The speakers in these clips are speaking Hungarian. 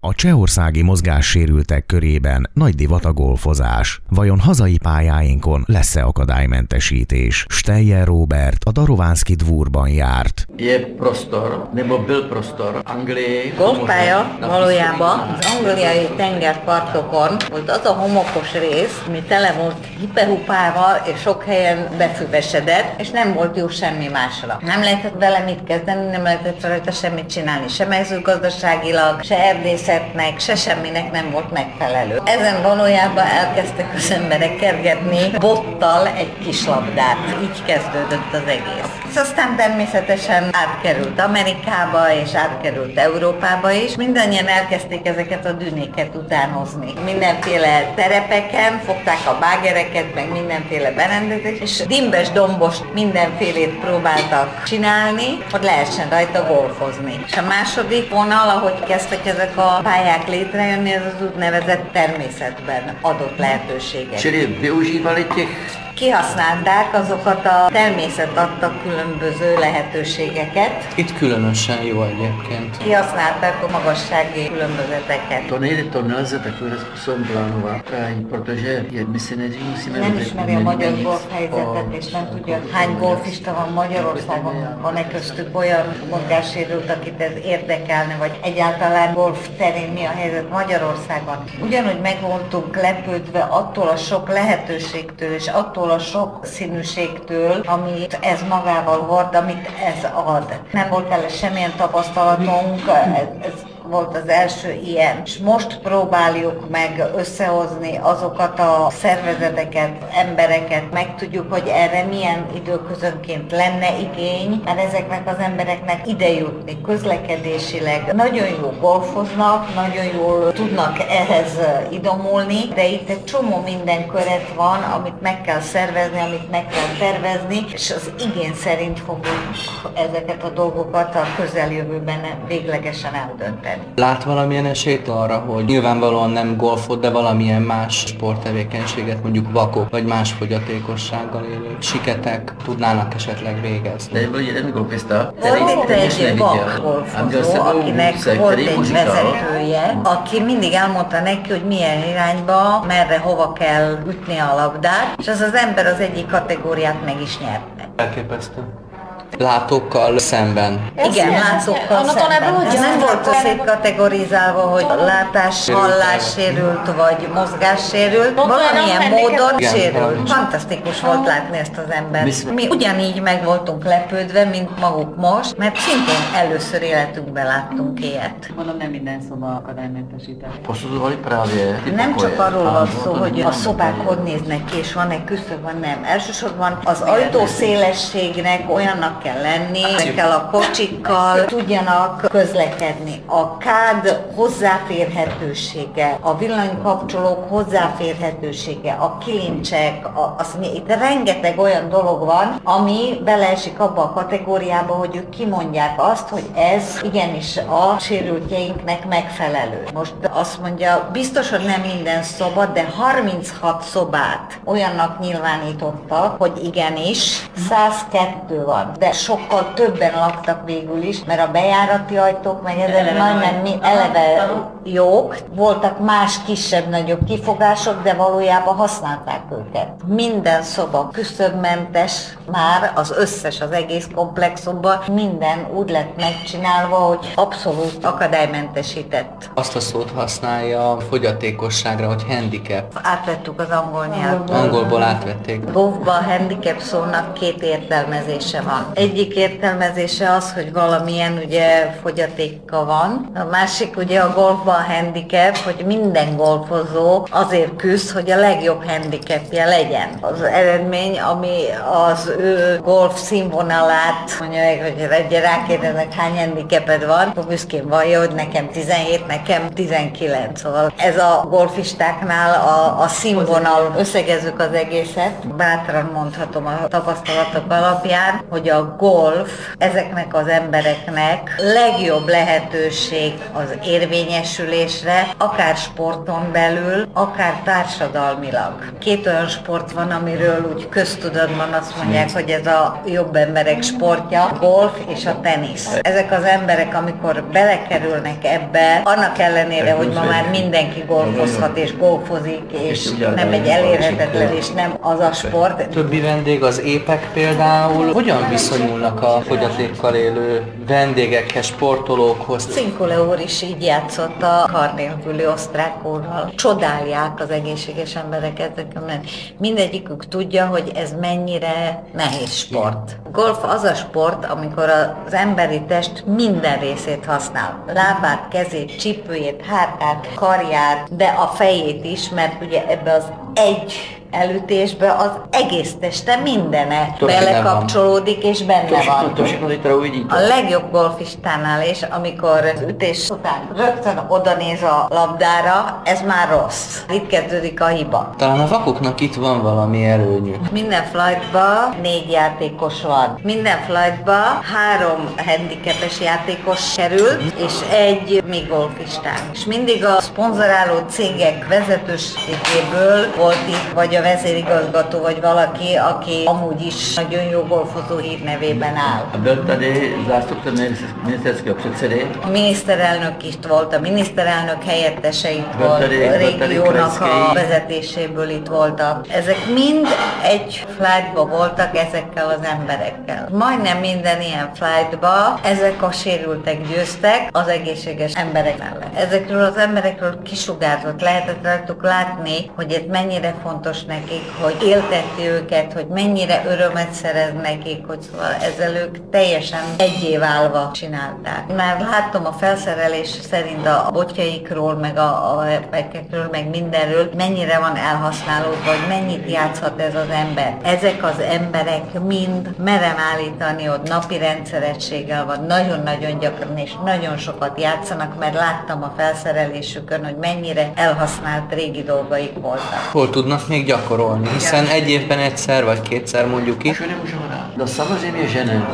A csehországi mozgássérültek körében nagy divat a golfozás. Vajon hazai pályáinkon lesz-e akadálymentesítés? Steyer Robert a Darovánszki dvúrban járt. Je prostor, nebo byl prostor Anglii. Golfpálya valójában az angliai tengerpartokon volt az a homokos rész, ami tele volt hiperupával, és sok helyen befüvesedett, és nem volt jó semmi másra. Nem lehetett vele mit kezdeni, nem lehetett rajta semmit csinálni, se mezőgazdaságilag, se erdész természetnek, se semminek nem volt megfelelő. Ezen valójában elkezdtek az emberek kergetni bottal egy kis labdát. Így kezdődött az egész. Aztán természetesen átkerült Amerikába, és átkerült Európába is. Mindannyian elkezdték ezeket a dűnéket utánozni. Mindenféle terepeken fogták a bágereket, meg mindenféle berendezést, és dimbes, dombos mindenfélét próbáltak csinálni, hogy lehessen rajta golfozni. És a második vonal, ahogy kezdtek ezek a pályák létrejönni, ez az úgynevezett természetben adott lehetőségek. Čili využívali těch kihasználták azokat a természet adta különböző lehetőségeket. Itt különösen jó egyébként. Kihasználták a magassági különbözeteket. To nejde, to nelze takovým způsobem plánovat, protože my si nejdřív musíme Nem ismeri a magyar golf helyzetet, és nem tudja, hány golfista van Magyarországon, van-e köztük olyan mozgássérült, akit ez érdekelne, vagy egyáltalán golf terén mi a helyzet Magyarországon. Ugyanúgy meg voltunk lepődve attól a sok lehetőségtől, és attól attól a sok színűségtől, amit ez magával hord, amit ez ad. Nem volt vele semmilyen tapasztalatunk, ez, ez volt az első ilyen, és most próbáljuk meg összehozni azokat a szervezeteket, embereket, meg tudjuk, hogy erre milyen időközönként lenne igény, mert ezeknek az embereknek ide jutni közlekedésileg. Nagyon jó golfoznak, nagyon jól tudnak ehhez idomulni, de itt egy csomó minden köret van, amit meg kell szervezni, amit meg kell tervezni, és az igény szerint fogjuk ezeket a dolgokat a közeljövőben véglegesen eldönteni segíteni. Lát valamilyen esélyt arra, hogy nyilvánvalóan nem golfot, de valamilyen más sporttevékenységet, mondjuk vakok, vagy más fogyatékossággal élők, siketek tudnának esetleg végezni? De ebből jeden golfista, Volt itt egy vak golfozó, akinek volt egy vezetője, aki mindig elmondta neki, hogy milyen irányba, merre, hova kell ütni a labdát, és az az ember az egyik kategóriát meg is nyerte. Elképesztő látókkal szemben. Igen, látókkal szemben. Ez nem volt szép kategorizálva, hogy látás, hallássérült vagy mozgássérült. Valamilyen módon sérült. Fantasztikus volt látni ezt az embert. Mi ugyanígy meg voltunk lepődve, mint maguk most, mert szintén először életünkben láttunk ilyet. Mondom, nem minden szoba akadálymentesített. Nem csak arról van szó, hogy a szobák hogy néznek ki, és van-e küszöb, van nem. Elsősorban az ajtó szélességnek olyannak kell lenni, kell a kocsikkal tudjanak közlekedni. A kád hozzáférhetősége, a villanykapcsolók hozzáférhetősége, a kilincsek, a, az, itt rengeteg olyan dolog van, ami beleesik abba a kategóriába, hogy ők kimondják azt, hogy ez igenis a sérültjeinknek megfelelő. Most azt mondja, biztos, hogy nem minden szoba, de 36 szobát olyannak nyilvánítottak, hogy igenis 102 van. De sokkal többen laktak végül is, mert a bejárati ajtók, meg ezek majdnem mi eleve jók, voltak más kisebb-nagyobb kifogások, de valójában használták őket. Minden szoba küszöbmentes, már az összes, az egész komplexumban minden úgy lett megcsinálva, hogy abszolút akadálymentesített. Azt a szót használja a fogyatékosságra, hogy handicap. Átvettük az angol nyelvből. Angolból átvették. Golfban a handicap szónak két értelmezése van. Egy egyik értelmezése az, hogy valamilyen ugye fogyatéka van. A másik ugye a golfban a handicap, hogy minden golfozó azért küzd, hogy a legjobb handicapje legyen. Az eredmény, ami az ő golf színvonalát, mondja meg, hogy egy rákérdeznek hány handicaped van, akkor büszkén vallja, hogy nekem 17, nekem 19. Szóval ez a golfistáknál a, a színvonal, összegezzük az egészet, bátran mondhatom a tapasztalatok alapján, hogy a golf ezeknek az embereknek legjobb lehetőség az érvényesülésre, akár sporton belül, akár társadalmilag. Két olyan sport van, amiről úgy köztudatban azt mondják, hogy ez a jobb emberek sportja, a golf és a tenisz. Ezek az emberek, amikor belekerülnek ebbe, annak ellenére, hogy ma már mindenki golfozhat és golfozik, és nem egy elérhetetlen és nem az a sport. Többi vendég, az épek például, hogyan viszonyulnak a fogyatékkal élő vendégekhez, sportolókhoz? Cinkule úr is így játszott a kar nélküli osztrák úrral. Csodálják az egészséges embereket, mert mindegyikük tudja, hogy ez mennyire nehéz sport. Golf az a sport, amikor az emberi test minden részét használ. Lábát, kezét, csípőjét, hátát, karját, de a fejét is, mert ugye ebbe az egy elütésbe az egész teste mindene belekapcsolódik és benne van. A legjobb golfistánál is, amikor az ütés után rögtön oda néz a labdára, ez már rossz. Itt kezdődik a hiba. Talán a vakoknak itt van valami előnyük. Minden flightba négy játékos van. Minden flightba három handicapes játékos kerül, és egy mi golfistán. És mindig a szponzoráló cégek vezetőségéből volt itt, vagy a vezérigazgató, vagy valaki, aki amúgy is nagyon jó golfozó hírnevében áll. Byl tady zástupce ministerského předsedy. A miniszterelnök is volt, a miniszterelnök helyettese itt volt, a régiónak a vezetéséből itt voltak. Ezek mind egy flightba voltak ezekkel az emberekkel. Majdnem minden ilyen flightba ezek a sérültek győztek az egészséges emberek mellett. Ezekről az emberekről kisugárzott, lehetett rajtuk látni, hogy ez mennyire fontos nekik, hogy élteti őket, hogy mennyire örömet szerez nekik, hogy szóval ezzel ők teljesen egyé válva csinálták. Már láttam a felszerelés szerint a botjaikról, meg a, a pekekről, meg mindenről, mennyire van elhasználódva, hogy mennyit játszhat ez az ember. Ezek az emberek mind merem állítani, hogy napi rendszerességgel van, nagyon-nagyon gyakran és nagyon sokat játszanak, mert láttam a felszerelésükön, hogy mennyire elhasznált régi dolgaik voltak. Hol tudnak még gyakorolni, hiszen egy évben egyszer vagy kétszer mondjuk is.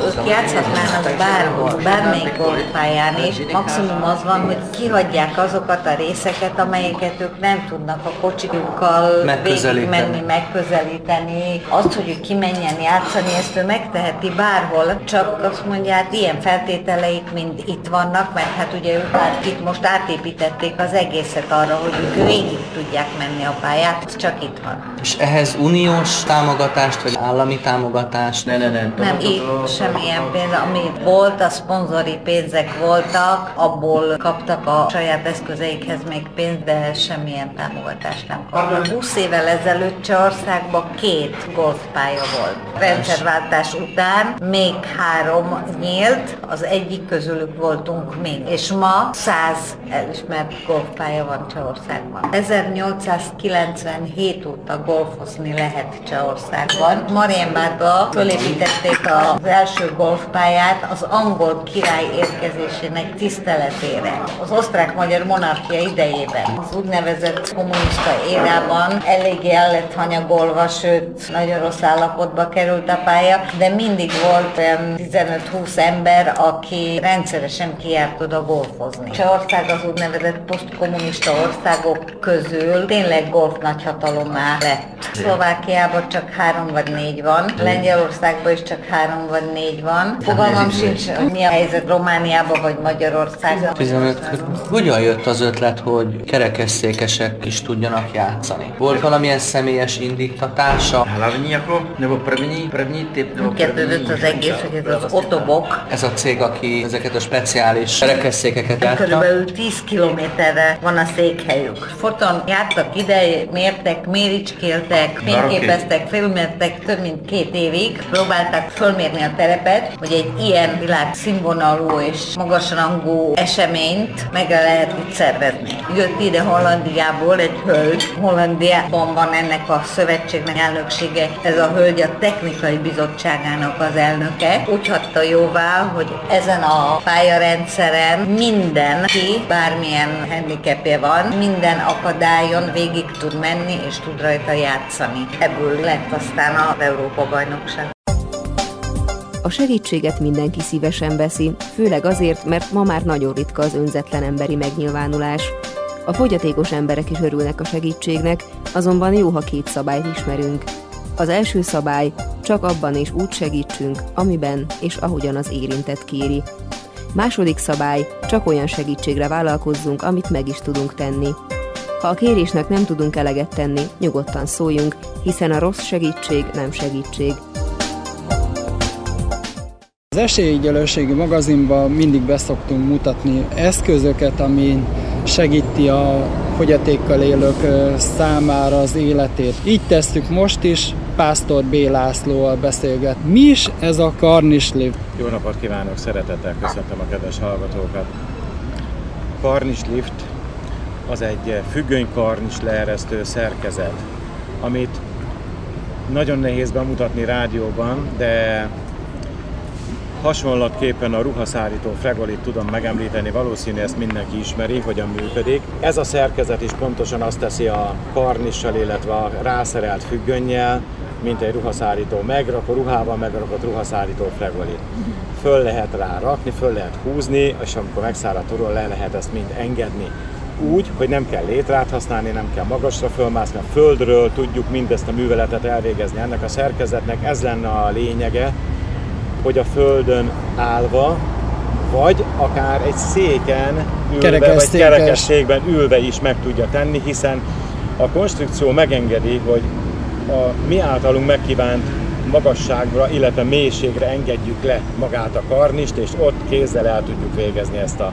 Ők játszhatnának bárhol, bármelyik golfpályán is. Maximum az van, hogy kihagyják azokat a részeket, amelyeket ők nem tudnak a kocsijukkal végigmenni, megközelíteni. Azt, hogy ő kimenjen játszani, ezt ő megteheti bárhol, csak azt mondják, ilyen feltételeik, mint itt vannak, mert hát ugye ők hát itt most átépítették az egészet arra, hogy ők végig tudják menni a pályát, ez csak itt van. És ehhez uniós támogatást, vagy állami támogatást? Ne, ne, ne. Nem, itt semmilyen pénz, ami volt, a szponzori pénzek voltak, abból kaptak a saját eszközeikhez még pénzt, de semmilyen támogatást nem kaptak. 20 évvel ezelőtt Csehországban két golfpálya volt. Rendszerváltás után még három nyílt, az egyik közülük voltunk mi. És ma 100 elismert golfpálya van Csehországban. 1897 óta golfozni lehet Csehországban. Marienbádba fölépítették az első golfpályát az angol király érkezésének tiszteletére. Az osztrák-magyar monarchia idejében. Az úgynevezett kommunista érában eléggé el lett hanyagolva, sőt nagyon rossz állapotba került a pálya, de mindig volt olyan 15-20 ember, aki rendszeresen kijárt oda golfozni. Csehország az úgynevezett posztkommunista országok közül tényleg golf nagyhatalommá lett. Szlovákiában csak három vagy négy van, Lengyelországban is csak három vagy négy van. Fogalmam sincs, hogy mi a helyzet Romániában vagy Magyarországon. 15. Hogyan jött az ötlet, hogy kerekesszékesek is tudjanak játszani? Volt valamilyen személyes indítatása? Hlavní jako, nebo první, první typ, nebo kezdődött az egész, hogy ez az Otobok, Ez a cég, aki ezeket a speciális kerekesszékeket gyárta. Körülbelül 10 kilométerre van a székhelyük. Foton jártak ide, mértek, méricskéltek, fényképeztek, filmeztek több mint két évig. Próbálták fölmérni a terepet, hogy egy ilyen világszínvonalú és magasrangú eseményt meg lehet itt szervezni. Jött ide Hollandiából egy hölgy. Hollandiában van ennek a szövetségnek elnöksége. Ez a hölgy a technikai bizottságának az elnöke. Úgy hagyta jóvá, hogy ezen a pályarendszeren mindenki, bármilyen handicapje van, minden akadályon végig tud menni és tud rajta játszani. Ebből lett aztán az Európa-bajnokság. A segítséget mindenki szívesen veszi, főleg azért, mert ma már nagyon ritka az önzetlen emberi megnyilvánulás. A fogyatékos emberek is örülnek a segítségnek, azonban jó, ha két szabályt ismerünk. Az első szabály, csak abban és úgy segítsünk, amiben és ahogyan az érintett kéri. Második szabály, csak olyan segítségre vállalkozzunk, amit meg is tudunk tenni. Ha a kérésnek nem tudunk eleget tenni, nyugodtan szóljunk, hiszen a rossz segítség nem segítség. Az esélyegyelőségi magazinban mindig beszoktunk mutatni eszközöket, ami segíti a fogyatékkal élők számára az életét. Így tesszük most is, Pásztor B. Lászlóval beszélget. Mi is ez a karnislift? Jó napot kívánok, szeretettel köszöntöm a kedves hallgatókat. Karnislift az egy függönykarnis leeresztő szerkezet, amit nagyon nehéz bemutatni rádióban, de hasonlatképpen a ruhaszárító fregolit tudom megemlíteni, valószínű ezt mindenki ismeri, hogyan működik. Ez a szerkezet is pontosan azt teszi a karnissal, illetve a rászerelt függönnyel, mint egy ruhaszárító megrakó, ruhával megrakott ruhaszárító fregolit. Föl lehet rá rakni, föl lehet húzni, és amikor megszáradt turul, le lehet ezt mind engedni. Úgy, hogy nem kell létrát használni, nem kell magasra fölmászni, a földről tudjuk mindezt a műveletet elvégezni. Ennek a szerkezetnek ez lenne a lényege, hogy a földön állva, vagy akár egy széken ülve, vagy kerekességben ülve is meg tudja tenni, hiszen a konstrukció megengedi, hogy a mi általunk megkívánt magasságra, illetve mélységre engedjük le magát a karnist, és ott kézzel el tudjuk végezni ezt a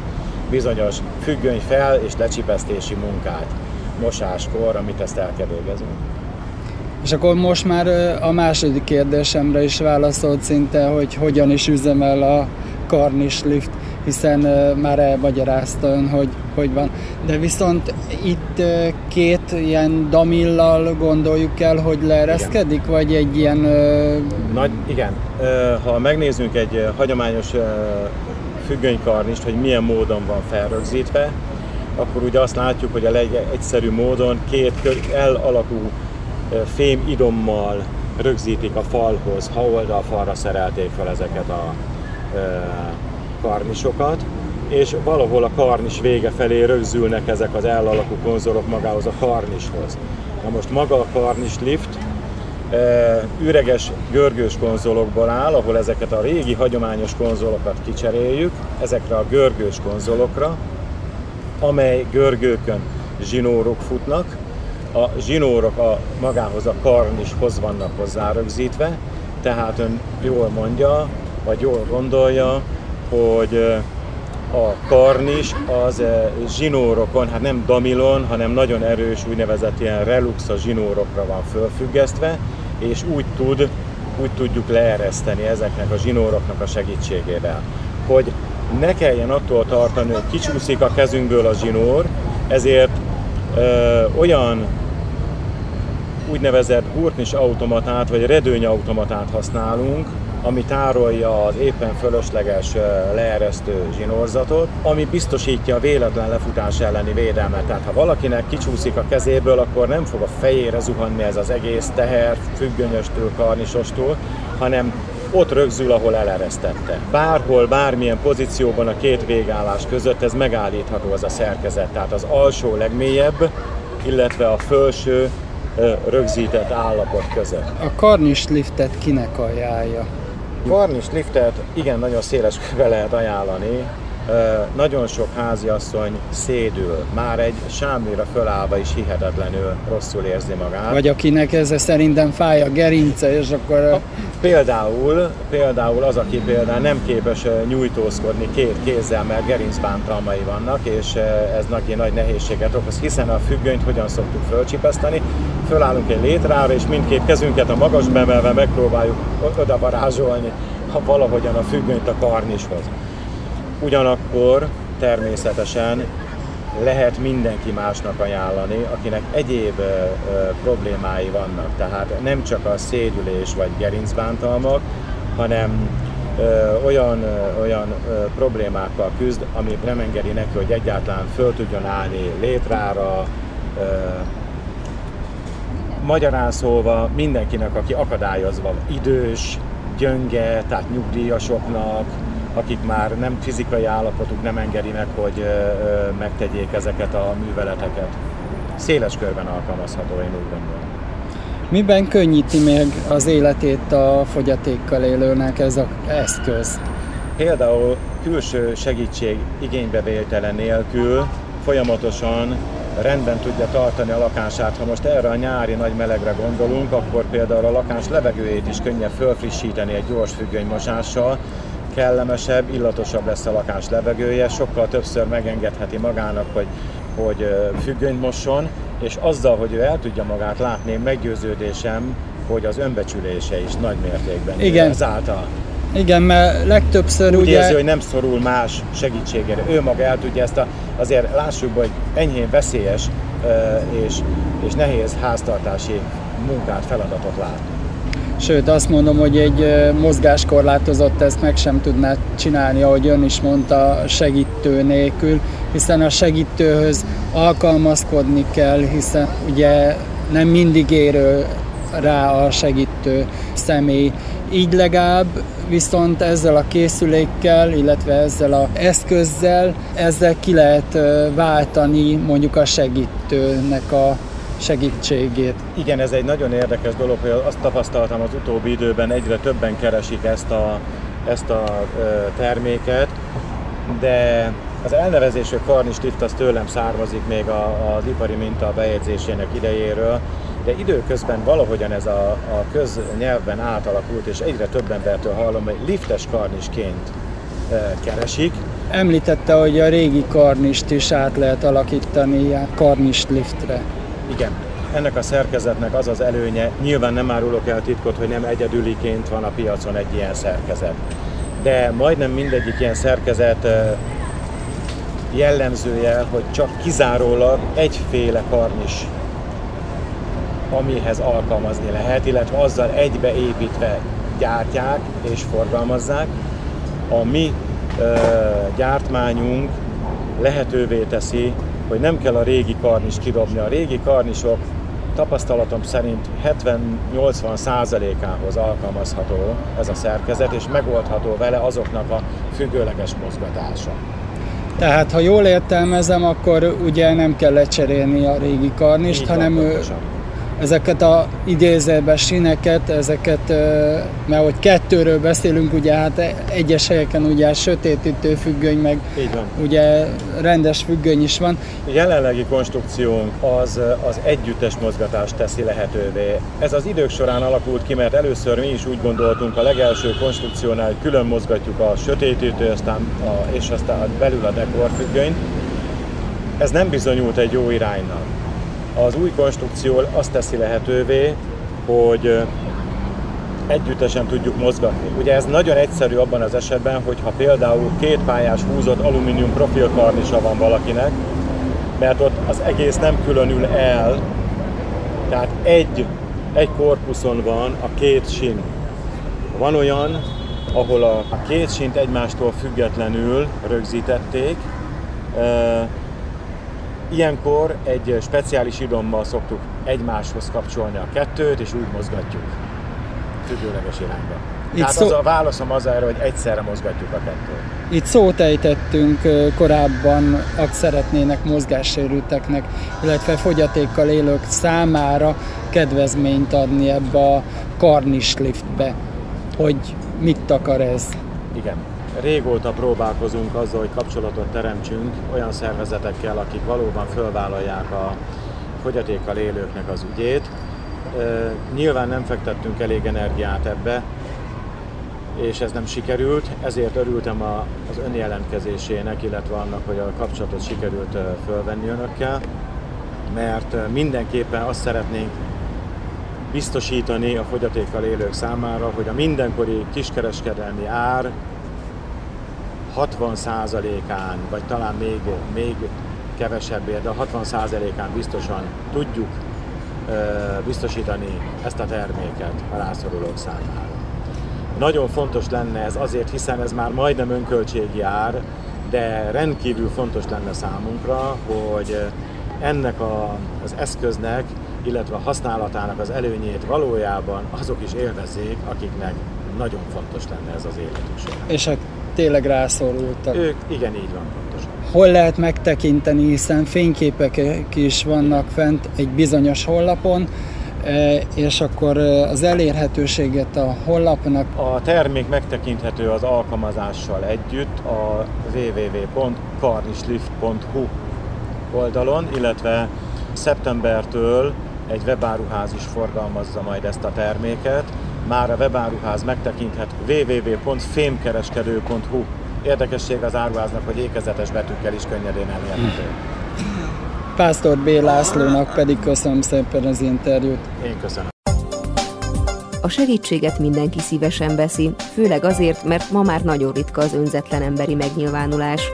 bizonyos függöny fel és lecsipesztési munkát mosáskor, amit ezt el kell végezünk. És akkor most már a második kérdésemre is válaszolt szinte, hogy hogyan is üzemel a karnis lift, hiszen már elmagyarázta ön, hogy hogy van. De viszont itt két ilyen damillal gondoljuk el, hogy leereszkedik, igen. vagy egy ilyen... Nagy, igen. Ha megnézzünk egy hagyományos függönykarnist, hogy milyen módon van felrögzítve, akkor ugye azt látjuk, hogy a legegyszerű módon két L alakú fém idommal rögzítik a falhoz, ha oldalfalra szerelték fel ezeket a karnisokat, és valahol a karnis vége felé rögzülnek ezek az L alakú konzolok magához a karnishoz. Na most maga a karnis lift üreges görgős konzolokból áll, ahol ezeket a régi hagyományos konzolokat kicseréljük, ezekre a görgős konzolokra, amely görgőkön zsinórok futnak, a zsinórok a magához a karnishoz vannak hozzárögzítve, tehát ön jól mondja, vagy jól gondolja, hogy a karnis az zsinórokon, hát nem damilon, hanem nagyon erős úgynevezett ilyen reluxa zsinórokra van fölfüggesztve, és úgy tud, úgy tudjuk leereszteni ezeknek a zsinóroknak a segítségével. Hogy ne kelljen attól tartani, hogy kicsúszik a kezünkből a zsinór, ezért ö, olyan úgynevezett hurtnis automatát, vagy redőny automatát használunk, ami tárolja az éppen fölösleges leeresztő zsinórzatot, ami biztosítja a véletlen lefutás elleni védelmet. Tehát ha valakinek kicsúszik a kezéből, akkor nem fog a fejére zuhanni ez az egész teher, függönyöstől, karnisostól, hanem ott rögzül, ahol eleresztette. Bárhol, bármilyen pozícióban a két végállás között ez megállítható az a szerkezet. Tehát az alsó legmélyebb, illetve a felső rögzített állapot között. A karnis liftet kinek ajánlja? Varnis liftet igen, nagyon széles körbe lehet ajánlani. Nagyon sok háziasszony szédül, már egy sámlira fölállva is hihetetlenül rosszul érzi magát. Vagy akinek ez szerintem fáj a gerince, és akkor... Például, például az, aki például nem képes nyújtózkodni két kézzel, mert gerincbántalmai vannak, és ez neki nagy nehézséget okoz, hiszen a függönyt hogyan szoktuk fölcsipeszteni, fölállunk egy létrára, és mindkét kezünket a magas bemelve megpróbáljuk oda varázsolni ha valahogyan a függönyt a karnishoz. Ugyanakkor természetesen lehet mindenki másnak ajánlani, akinek egyéb ö, ö, problémái vannak. Tehát nem csak a szédülés vagy gerincbántalmak, hanem ö, olyan, ö, olyan ö, problémákkal küzd, ami nem engedi neki, hogy egyáltalán föl tudjon állni létrára, ö, magyarán szólva mindenkinek, aki akadályozva idős, gyönge, tehát nyugdíjasoknak, akik már nem fizikai állapotuk nem engedi meg, hogy megtegyék ezeket a műveleteket. Széles körben alkalmazható, én úgy gondolom. Miben könnyíti még az életét a fogyatékkal élőnek ez az eszköz? Például külső segítség igénybevétele nélkül folyamatosan rendben tudja tartani a lakását. Ha most erre a nyári nagy melegre gondolunk, akkor például a lakás levegőjét is könnyebb fölfrissíteni egy gyors függönymosással, kellemesebb, illatosabb lesz a lakás levegője, sokkal többször megengedheti magának, hogy, hogy függönyt mosson, és azzal, hogy ő el tudja magát látni, meggyőződésem, hogy az önbecsülése is nagy mértékben Igen. ezáltal. Igen, mert legtöbbször Úgy ugye... érzi, hogy nem szorul más segítségére. Ő maga el tudja ezt a, azért lássuk, hogy enyhén veszélyes és, és nehéz háztartási munkát, feladatot látni. Sőt, azt mondom, hogy egy mozgáskorlátozott ezt meg sem tudná csinálni, ahogy ön is mondta, segítő nélkül, hiszen a segítőhöz alkalmazkodni kell, hiszen ugye nem mindig érő rá a segítő személy. Így legalább viszont ezzel a készülékkel, illetve ezzel az eszközzel, ezzel ki lehet váltani mondjuk a segítőnek a segítségét. Igen, ez egy nagyon érdekes dolog, hogy azt tapasztaltam az utóbbi időben, egyre többen keresik ezt a, ezt a terméket, de az elnevezésű karnistift az tőlem származik még az ipari minta bejegyzésének idejéről, de időközben valahogyan ez a, a köznyelvben átalakult, és egyre több embertől hallom, hogy liftes karnisként e, keresik. Említette, hogy a régi karnist is át lehet alakítani a karnist liftre. Igen, ennek a szerkezetnek az az előnye, nyilván nem árulok el titkot, hogy nem egyedüliként van a piacon egy ilyen szerkezet. De majdnem mindegyik ilyen szerkezet jellemzője, hogy csak kizárólag egyféle karnis amihez alkalmazni lehet, illetve azzal egybeépítve gyártják és forgalmazzák. A mi ö, gyártmányunk lehetővé teszi, hogy nem kell a régi karnis kidobni. A régi karnisok tapasztalatom szerint 70-80 százalékához alkalmazható ez a szerkezet, és megoldható vele azoknak a függőleges mozgatása. Tehát, ha jól értelmezem, akkor ugye nem kell lecserélni a régi karnist, Így hanem van, ezeket a idézőbe sineket, ezeket, mert hogy kettőről beszélünk, ugye hát egyes helyeken ugye sötétítő függöny, meg ugye rendes függöny is van. A jelenlegi konstrukciónk az, az együttes mozgatást teszi lehetővé. Ez az idők során alakult ki, mert először mi is úgy gondoltunk a legelső konstrukciónál, hogy külön mozgatjuk a sötétítő, aztán a, és aztán belül a dekorfüggönyt. Ez nem bizonyult egy jó iránynak az új konstrukció azt teszi lehetővé, hogy együttesen tudjuk mozgatni. Ugye ez nagyon egyszerű abban az esetben, hogyha például két pályás húzott alumínium profilkarnisa van valakinek, mert ott az egész nem különül el, tehát egy, egy korpuszon van a két sin. Van olyan, ahol a, a két sint egymástól függetlenül rögzítették, Ilyenkor egy speciális idommal szoktuk egymáshoz kapcsolni a kettőt, és úgy mozgatjuk függőleges irányba. Itt Tehát szó... az a válaszom az erre, hogy egyszerre mozgatjuk a kettőt. Itt szót ejtettünk korábban, akik szeretnének mozgássérülteknek, illetve fogyatékkal élők számára kedvezményt adni ebbe a karnisliftbe. Hogy mit akar ez? Igen régóta próbálkozunk azzal, hogy kapcsolatot teremtsünk olyan szervezetekkel, akik valóban fölvállalják a fogyatékkal élőknek az ügyét. Nyilván nem fektettünk elég energiát ebbe, és ez nem sikerült, ezért örültem az önjelentkezésének, illetve annak, hogy a kapcsolatot sikerült fölvenni önökkel, mert mindenképpen azt szeretnénk biztosítani a fogyatékkal élők számára, hogy a mindenkori kiskereskedelmi ár 60%-án, vagy talán még, még kevesebbért, de 60%-án biztosan tudjuk biztosítani ezt a terméket a rászorulók számára. Nagyon fontos lenne ez azért, hiszen ez már majdnem önköltségi ár, de rendkívül fontos lenne számunkra, hogy ennek a, az eszköznek illetve a használatának az előnyét valójában azok is élvezzék, akiknek nagyon fontos lenne ez az életük során. És a tényleg rászorultak. Ők, igen, így van pontosan. Hol lehet megtekinteni, hiszen fényképek is vannak fent egy bizonyos honlapon, e, és akkor e, az elérhetőséget a honlapnak. A termék megtekinthető az alkalmazással együtt a www.karnislift.hu oldalon, illetve szeptembertől egy webáruház is forgalmazza majd ezt a terméket. Már a webáruház megtekinthet www.fémkereskedő.hu Érdekesség az áruháznak, hogy ékezetes betűkkel is könnyedén elérhető. Pásztor B. Lászlónak pedig köszönöm szépen az interjút. Én köszönöm. A segítséget mindenki szívesen veszi, főleg azért, mert ma már nagyon ritka az önzetlen emberi megnyilvánulás.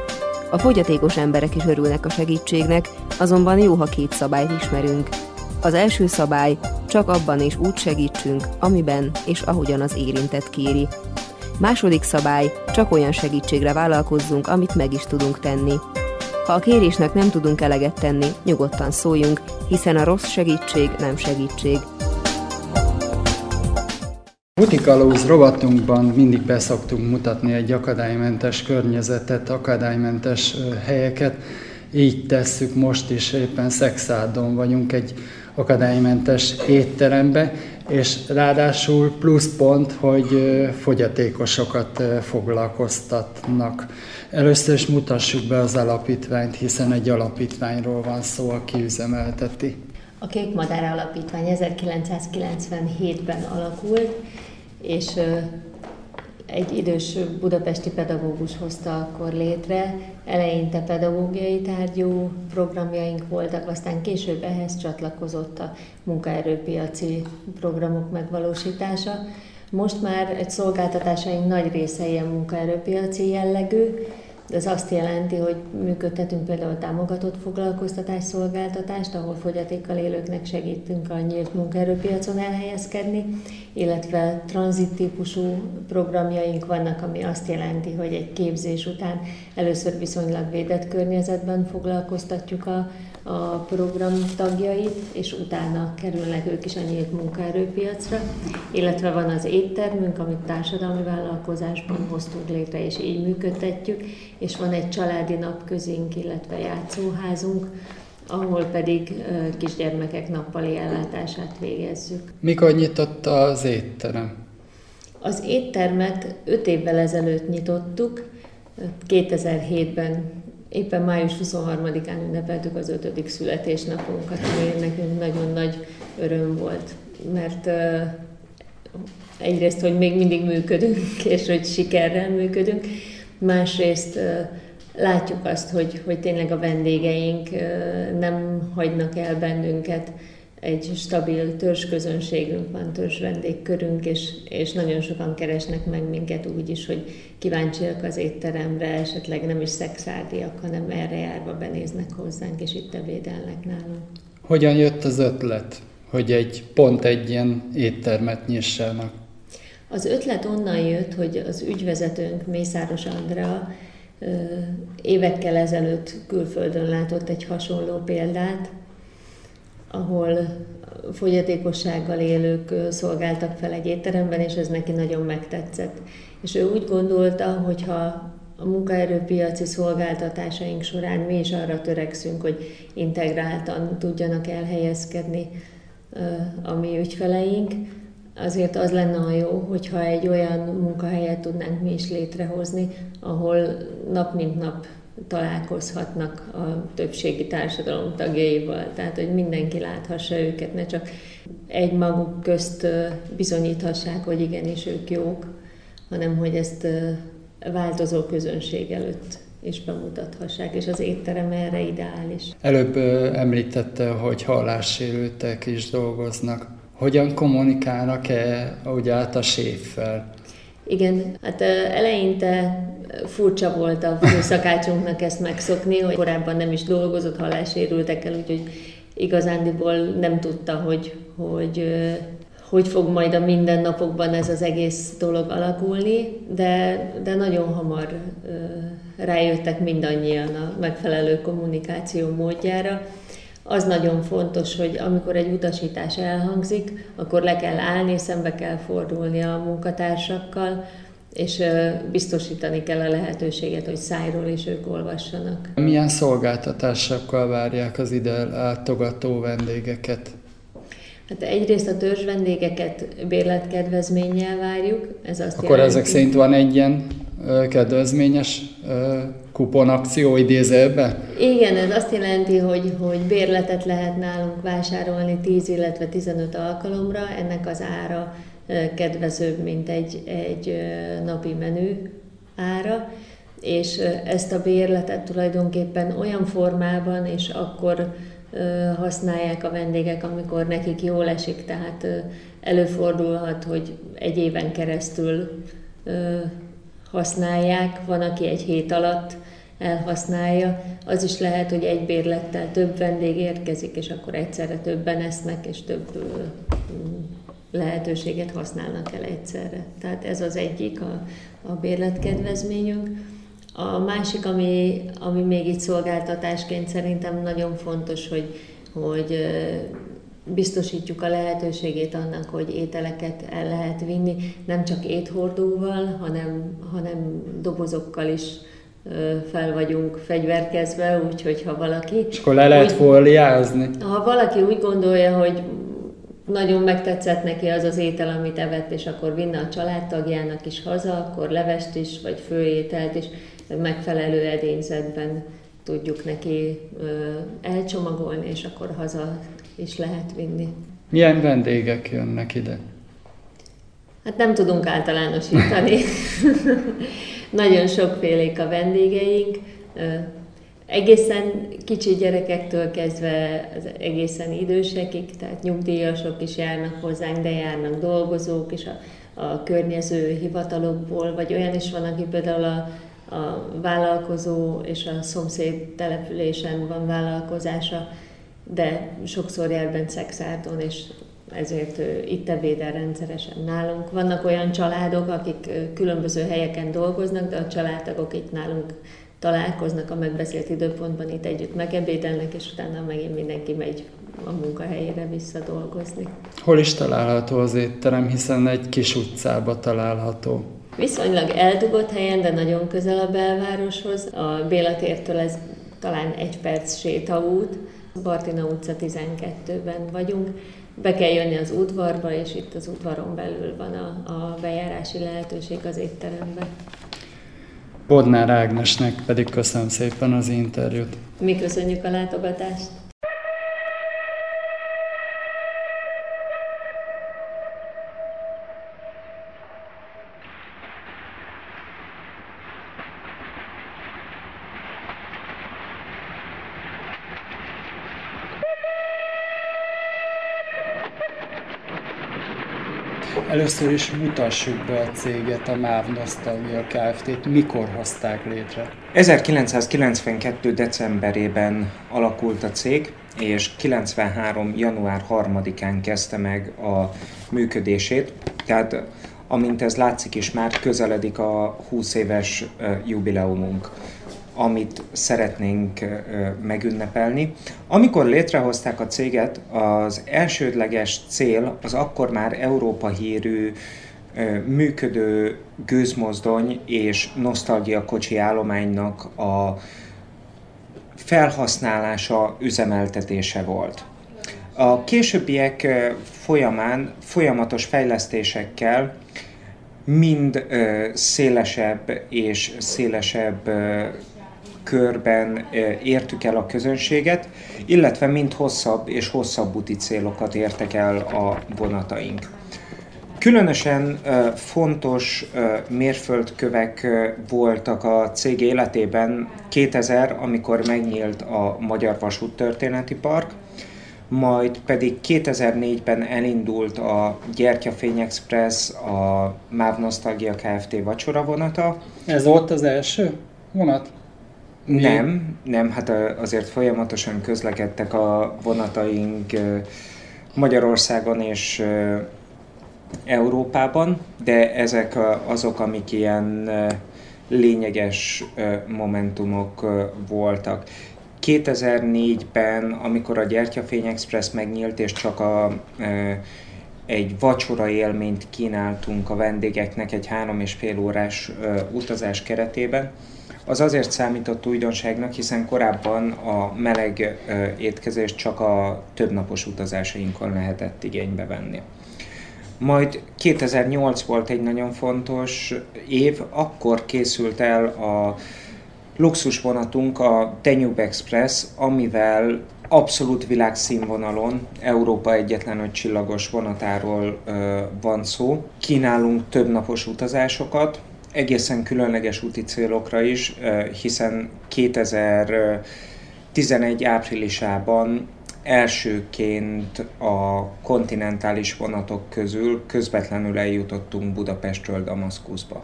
A fogyatékos emberek is örülnek a segítségnek, azonban jó, ha két szabályt ismerünk. Az első szabály, csak abban és úgy segítsünk, amiben és ahogyan az érintett kéri. Második szabály, csak olyan segítségre vállalkozzunk, amit meg is tudunk tenni. Ha a kérésnek nem tudunk eleget tenni, nyugodtan szóljunk, hiszen a rossz segítség nem segítség. Butikalóz rovatunkban mindig beszoktunk mutatni egy akadálymentes környezetet, akadálymentes helyeket. Így tesszük most is, éppen Szexádon vagyunk egy akadálymentes étterembe, és ráadásul pluszpont, hogy fogyatékosokat foglalkoztatnak. Először is mutassuk be az alapítványt, hiszen egy alapítványról van szó, aki üzemelteti. A Kék Madár Alapítvány 1997-ben alakult, és egy idős budapesti pedagógus hozta akkor létre. Eleinte pedagógiai tárgyú programjaink voltak, aztán később ehhez csatlakozott a munkaerőpiaci programok megvalósítása. Most már egy szolgáltatásaink nagy része ilyen munkaerőpiaci jellegű, ez azt jelenti, hogy működtetünk például támogatott foglalkoztatás szolgáltatást, ahol fogyatékkal élőknek segítünk a nyílt munkaerőpiacon elhelyezkedni, illetve tranzit típusú programjaink vannak, ami azt jelenti, hogy egy képzés után először viszonylag védett környezetben foglalkoztatjuk a a program tagjait, és utána kerülnek ők is a nyílt munkaerőpiacra, illetve van az éttermünk, amit társadalmi vállalkozásban hoztunk létre, és így működtetjük, és van egy családi napközünk, illetve játszóházunk, ahol pedig kisgyermekek nappali ellátását végezzük. Mikor nyitott az étterem? Az éttermet 5 évvel ezelőtt nyitottuk, 2007-ben éppen május 23-án ünnepeltük az ötödik születésnapunkat, ami nekünk nagyon nagy öröm volt, mert egyrészt, hogy még mindig működünk, és hogy sikerrel működünk, másrészt látjuk azt, hogy, hogy tényleg a vendégeink nem hagynak el bennünket, egy stabil törzsközönségünk van, törzs vendégkörünk, és, és nagyon sokan keresnek meg minket úgy is, hogy kíváncsiak az étteremre, esetleg nem is szexádiak, hanem erre járva benéznek hozzánk, és itt ebédelnek nálunk. Hogyan jött az ötlet, hogy egy pont egy ilyen éttermet nyissanak? Az ötlet onnan jött, hogy az ügyvezetőnk Mészáros Andrea évekkel ezelőtt külföldön látott egy hasonló példát, ahol fogyatékossággal élők szolgáltak fel egy étteremben, és ez neki nagyon megtetszett. És ő úgy gondolta, hogy ha a munkaerőpiaci szolgáltatásaink során mi is arra törekszünk, hogy integráltan tudjanak elhelyezkedni a mi ügyfeleink, azért az lenne a jó, hogyha egy olyan munkahelyet tudnánk mi is létrehozni, ahol nap mint nap találkozhatnak a többségi társadalom tagjaival, tehát hogy mindenki láthassa őket, ne csak egy maguk közt bizonyíthassák, hogy igenis ők jók, hanem hogy ezt változó közönség előtt is bemutathassák, és az étterem erre ideális. Előbb említette, hogy hallássérültek is dolgoznak. Hogyan kommunikálnak-e úgy át a séffel? Igen, hát eleinte furcsa volt a főszakácsunknak ezt megszokni, hogy korábban nem is dolgozott halásérültekkel, úgyhogy igazándiból nem tudta, hogy, hogy hogy fog majd a mindennapokban ez az egész dolog alakulni, de, de nagyon hamar rájöttek mindannyian a megfelelő kommunikáció módjára. Az nagyon fontos, hogy amikor egy utasítás elhangzik, akkor le kell állni, szembe kell fordulni a munkatársakkal, és biztosítani kell a lehetőséget, hogy szájról is ők olvassanak. Milyen szolgáltatásokkal várják az ide látogató vendégeket? Hát egyrészt a törzs vendégeket bérletkedvezménnyel várjuk. Ez azt Akkor jelenti, ezek szerint van egy ilyen kedvezményes kuponakció idézőbe? Igen, ez azt jelenti, hogy, hogy bérletet lehet nálunk vásárolni 10, illetve 15 alkalomra. Ennek az ára kedvezőbb, mint egy, egy napi menü ára, és ezt a bérletet tulajdonképpen olyan formában, és akkor használják a vendégek, amikor nekik jól esik, tehát előfordulhat, hogy egy éven keresztül használják, van, aki egy hét alatt elhasználja. Az is lehet, hogy egy bérlettel több vendég érkezik, és akkor egyszerre többen esznek, és több lehetőséget használnak el egyszerre. Tehát ez az egyik a, a bérletkedvezményünk. A másik, ami, ami még itt szolgáltatásként szerintem nagyon fontos, hogy, hogy biztosítjuk a lehetőségét annak, hogy ételeket el lehet vinni, nem csak éthordóval, hanem, hanem dobozokkal is fel vagyunk fegyverkezve, úgyhogy ha valaki... És akkor le lehet fóliázni? Ha valaki úgy gondolja, hogy nagyon megtetszett neki az az étel, amit evett, és akkor vinne a családtagjának is haza, akkor levest is, vagy főételt is megfelelő edényzetben tudjuk neki elcsomagolni, és akkor haza is lehet vinni. Milyen vendégek jönnek ide? Hát nem tudunk általánosítani. Nagyon sokfélék a vendégeink, egészen kicsi gyerekektől kezdve az egészen idősekig, tehát nyugdíjasok is járnak hozzánk, de járnak dolgozók is a, a környező hivatalokból, vagy olyan is van, aki például a, a vállalkozó és a szomszéd településen van vállalkozása, de sokszor jár bent Szexárdon, és ezért itt ebédel rendszeresen nálunk. Vannak olyan családok, akik különböző helyeken dolgoznak, de a családtagok itt nálunk találkoznak a megbeszélt időpontban, itt együtt megebédelnek, és utána megint mindenki megy a munkahelyére visszadolgozni. Hol is található az étterem, hiszen egy kis utcába található? Viszonylag eldugott helyen, de nagyon közel a belvároshoz. A Bélatértől ez talán egy perc sétaút. Bartina utca 12-ben vagyunk. Be kell jönni az udvarba, és itt az udvaron belül van a, a bejárási lehetőség az étterembe. Bodnár Ágnesnek pedig köszönöm szépen az interjút. Mi köszönjük a látogatást. Először is mutassuk be a céget, a MÁV Nostalgia Kft-t. Mikor hozták létre? 1992. decemberében alakult a cég, és 93. január 3-án kezdte meg a működését. Tehát amint ez látszik is, már közeledik a 20 éves jubileumunk amit szeretnénk megünnepelni. Amikor létrehozták a céget, az elsődleges cél az akkor már Európa hírű működő gőzmozdony és nosztalgia kocsi állománynak a felhasználása, üzemeltetése volt. A későbbiek folyamán folyamatos fejlesztésekkel mind szélesebb és szélesebb körben értük el a közönséget, illetve mind hosszabb és hosszabb úti célokat értek el a vonataink. Különösen fontos mérföldkövek voltak a cég életében 2000, amikor megnyílt a Magyar Vasút Történeti Park, majd pedig 2004-ben elindult a Gyertyafény Express, a MÁV Nostalgia Kft. vacsora vonata. Ez volt az első vonat? Nem, nem, hát azért folyamatosan közlekedtek a vonataink Magyarországon és Európában, de ezek azok, amik ilyen lényeges momentumok voltak. 2004-ben, amikor a Gyertyafény Express megnyílt, és csak a, egy vacsora élményt kínáltunk a vendégeknek egy három és fél órás utazás keretében, az azért számított újdonságnak, hiszen korábban a meleg étkezést csak a többnapos utazásainkon lehetett igénybe venni. Majd 2008 volt egy nagyon fontos év, akkor készült el a luxusvonatunk, a Danube Express, amivel abszolút világszínvonalon Európa egyetlen egy csillagos vonatáról ö, van szó. Kínálunk több napos utazásokat, egészen különleges úti célokra is, hiszen 2011 áprilisában elsőként a kontinentális vonatok közül közvetlenül eljutottunk Budapestről Damaszkuszba.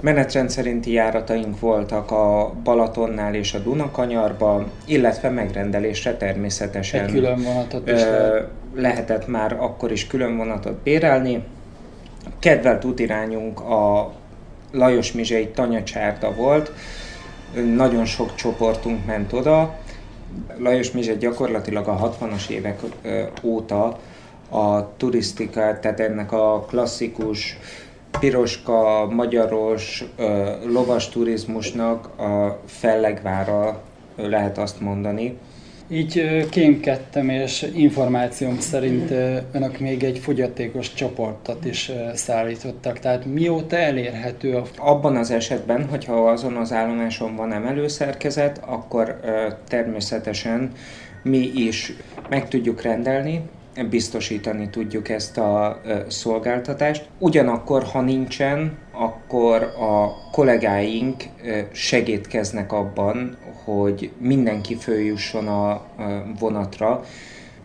Menetrend szerinti járataink voltak a Balatonnál és a Dunakanyarba, illetve megrendelésre természetesen. Egy külön vonatot is lehet. lehetett már akkor is külön vonatot bérelni. Kedvelt útirányunk a Lajos Mizsei Tanyacsárda volt, nagyon sok csoportunk ment oda. Lajos Mizsei gyakorlatilag a 60-as évek óta a turisztika, tehát ennek a klasszikus piroska, magyaros, lovas turizmusnak a fellegvára lehet azt mondani. Így kémkedtem, és információm szerint önök még egy fogyatékos csoportot is szállítottak. Tehát mióta elérhető a... Abban az esetben, hogyha azon az állomáson van emelőszerkezet, akkor természetesen mi is meg tudjuk rendelni, biztosítani tudjuk ezt a szolgáltatást. Ugyanakkor, ha nincsen, akkor a kollégáink segítkeznek abban, hogy mindenki följusson a vonatra,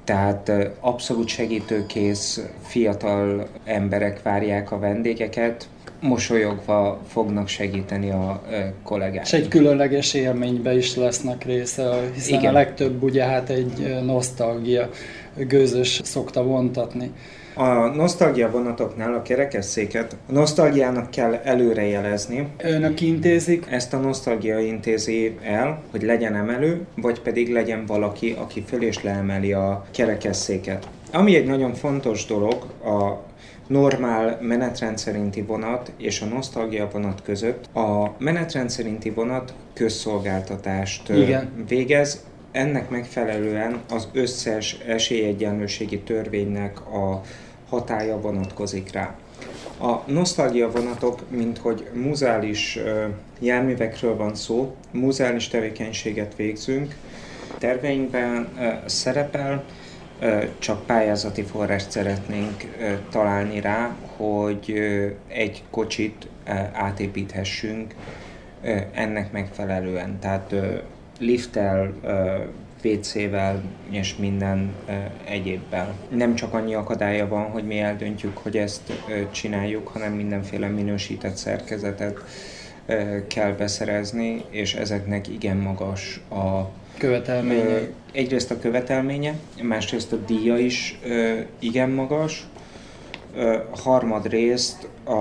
tehát abszolút segítőkész fiatal emberek várják a vendégeket, mosolyogva fognak segíteni a kollégák. És egy különleges élménybe is lesznek része, hiszen Igen. a legtöbb ugye hát egy nosztalgia gőzös szokta vontatni. A nosztalgia vonatoknál a kerekesszéket a nosztalgiának kell előrejelezni. Önök intézik? Ezt a nosztalgia intézi el, hogy legyen emelő, vagy pedig legyen valaki, aki föl és leemeli a kerekesszéket. Ami egy nagyon fontos dolog, a normál menetrend szerinti vonat és a nosztalgia vonat között a menetrend szerinti vonat közszolgáltatást Igen. végez, ennek megfelelően az összes esélyegyenlőségi törvénynek a hatája vonatkozik rá. A nosztalgia vonatok, mint hogy muzeális járművekről van szó, muzeális tevékenységet végzünk, terveinkben szerepel, csak pályázati forrást szeretnénk találni rá, hogy egy kocsit átépíthessünk ennek megfelelően. Tehát lifttel, WC-vel és minden egyébbel. Nem csak annyi akadálya van, hogy mi eldöntjük, hogy ezt csináljuk, hanem mindenféle minősített szerkezetet kell beszerezni, és ezeknek igen magas a követelménye. Egyrészt a követelménye, másrészt a díja is igen magas, harmadrészt, a,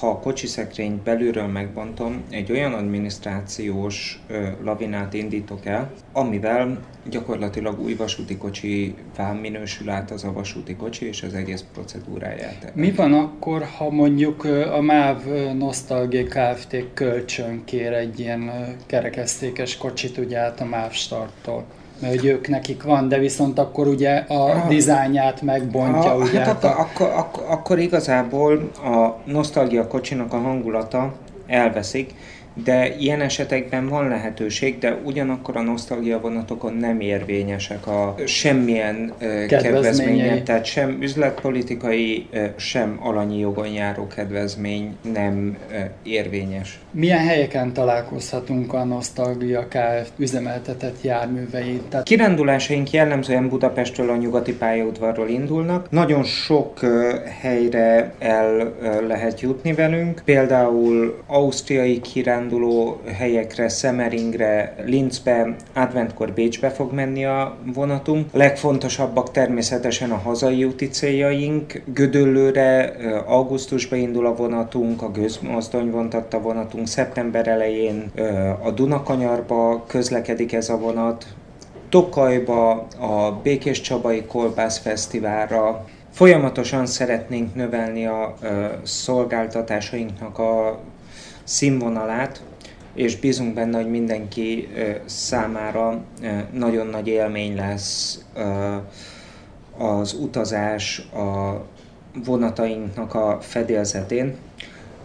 ha a kocsiszekrényt belülről megbontom, egy olyan adminisztrációs ö, lavinát indítok el, amivel gyakorlatilag új vasúti kocsi minősül át az a vasúti kocsi, és az egész procedúráját. Mi van akkor, ha mondjuk a MÁV Nostalgia Kft. kölcsön egy ilyen kerekesszékes kocsit ugye át a MÁV starttól? Mert hogy ők nekik van, de viszont akkor ugye a ah, dizájnját megbontja. Ah, ugye, hát akkor, a... akkor, akkor, akkor igazából a nosztalgia kocsinak a hangulata elveszik, de ilyen esetekben van lehetőség, de ugyanakkor a nosztalgia vonatokon nem érvényesek a semmilyen kedvezménye, tehát sem üzletpolitikai, sem alanyi jogon járó kedvezmény nem érvényes. Milyen helyeken találkozhatunk a Nosztalgia Kft. üzemeltetett járművei? Tehát... Kirándulásaink jellemzően Budapestről a nyugati pályaudvarról indulnak. Nagyon sok helyre el lehet jutni velünk, például ausztriai kirándulás, kiránduló helyekre, Szemeringre, Linzbe, adventkor Bécsbe fog menni a vonatunk. A legfontosabbak természetesen a hazai úti céljaink. Gödöllőre augusztusban indul a vonatunk, a Gőzmozdony vontatta vonatunk, szeptember elején a Dunakanyarba közlekedik ez a vonat, Tokajba, a Békés Csabai Kolbász Fesztiválra. Folyamatosan szeretnénk növelni a szolgáltatásainknak a színvonalát, és bízunk benne, hogy mindenki számára nagyon nagy élmény lesz az utazás a vonatainknak a fedélzetén.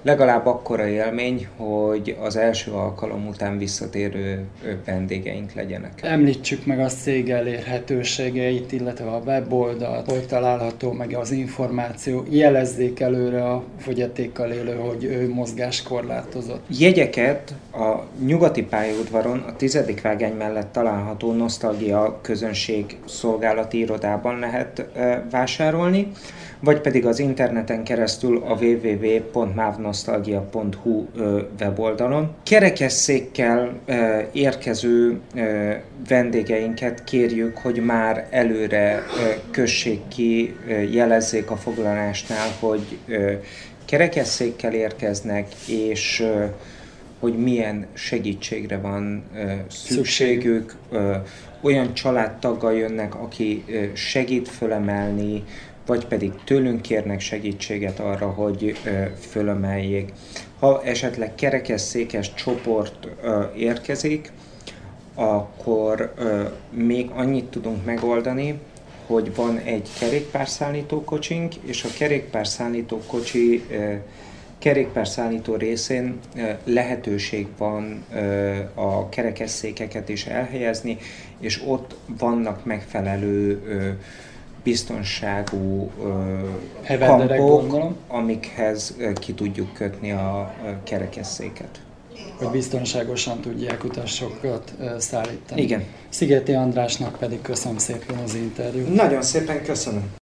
Legalább akkora élmény, hogy az első alkalom után visszatérő vendégeink legyenek. Említsük meg a cég elérhetőségeit, illetve a weboldalt, hogy található meg az információ. Jelezzék előre a fogyatékkal élő, hogy ő mozgáskorlátozott. Jegyeket a nyugati pályaudvaron a tizedik vágány mellett található Nosztalgia közönség szolgálati irodában lehet vásárolni vagy pedig az interneten keresztül a www.mávnosztalgia.hu weboldalon. Kerekesszékkel érkező vendégeinket kérjük, hogy már előre kössék ki, jelezzék a foglalásnál, hogy kerekesszékkel érkeznek, és hogy milyen segítségre van szükségük, olyan családtaggal jönnek, aki segít fölemelni, vagy pedig tőlünk kérnek segítséget arra, hogy fölemeljék. Ha esetleg kerekesszékes csoport érkezik, akkor még annyit tudunk megoldani, hogy van egy kerékpárszállító kocsink, és a kerékpárszállító kocsi kerékpárszállító részén lehetőség van a kerekesszékeket is elhelyezni, és ott vannak megfelelő biztonságú kampok, amikhez ki tudjuk kötni a kerekesszéket. Hogy biztonságosan tudják utasokat szállítani. Igen. Szigeti Andrásnak pedig köszönöm szépen az interjút. Nagyon szépen köszönöm.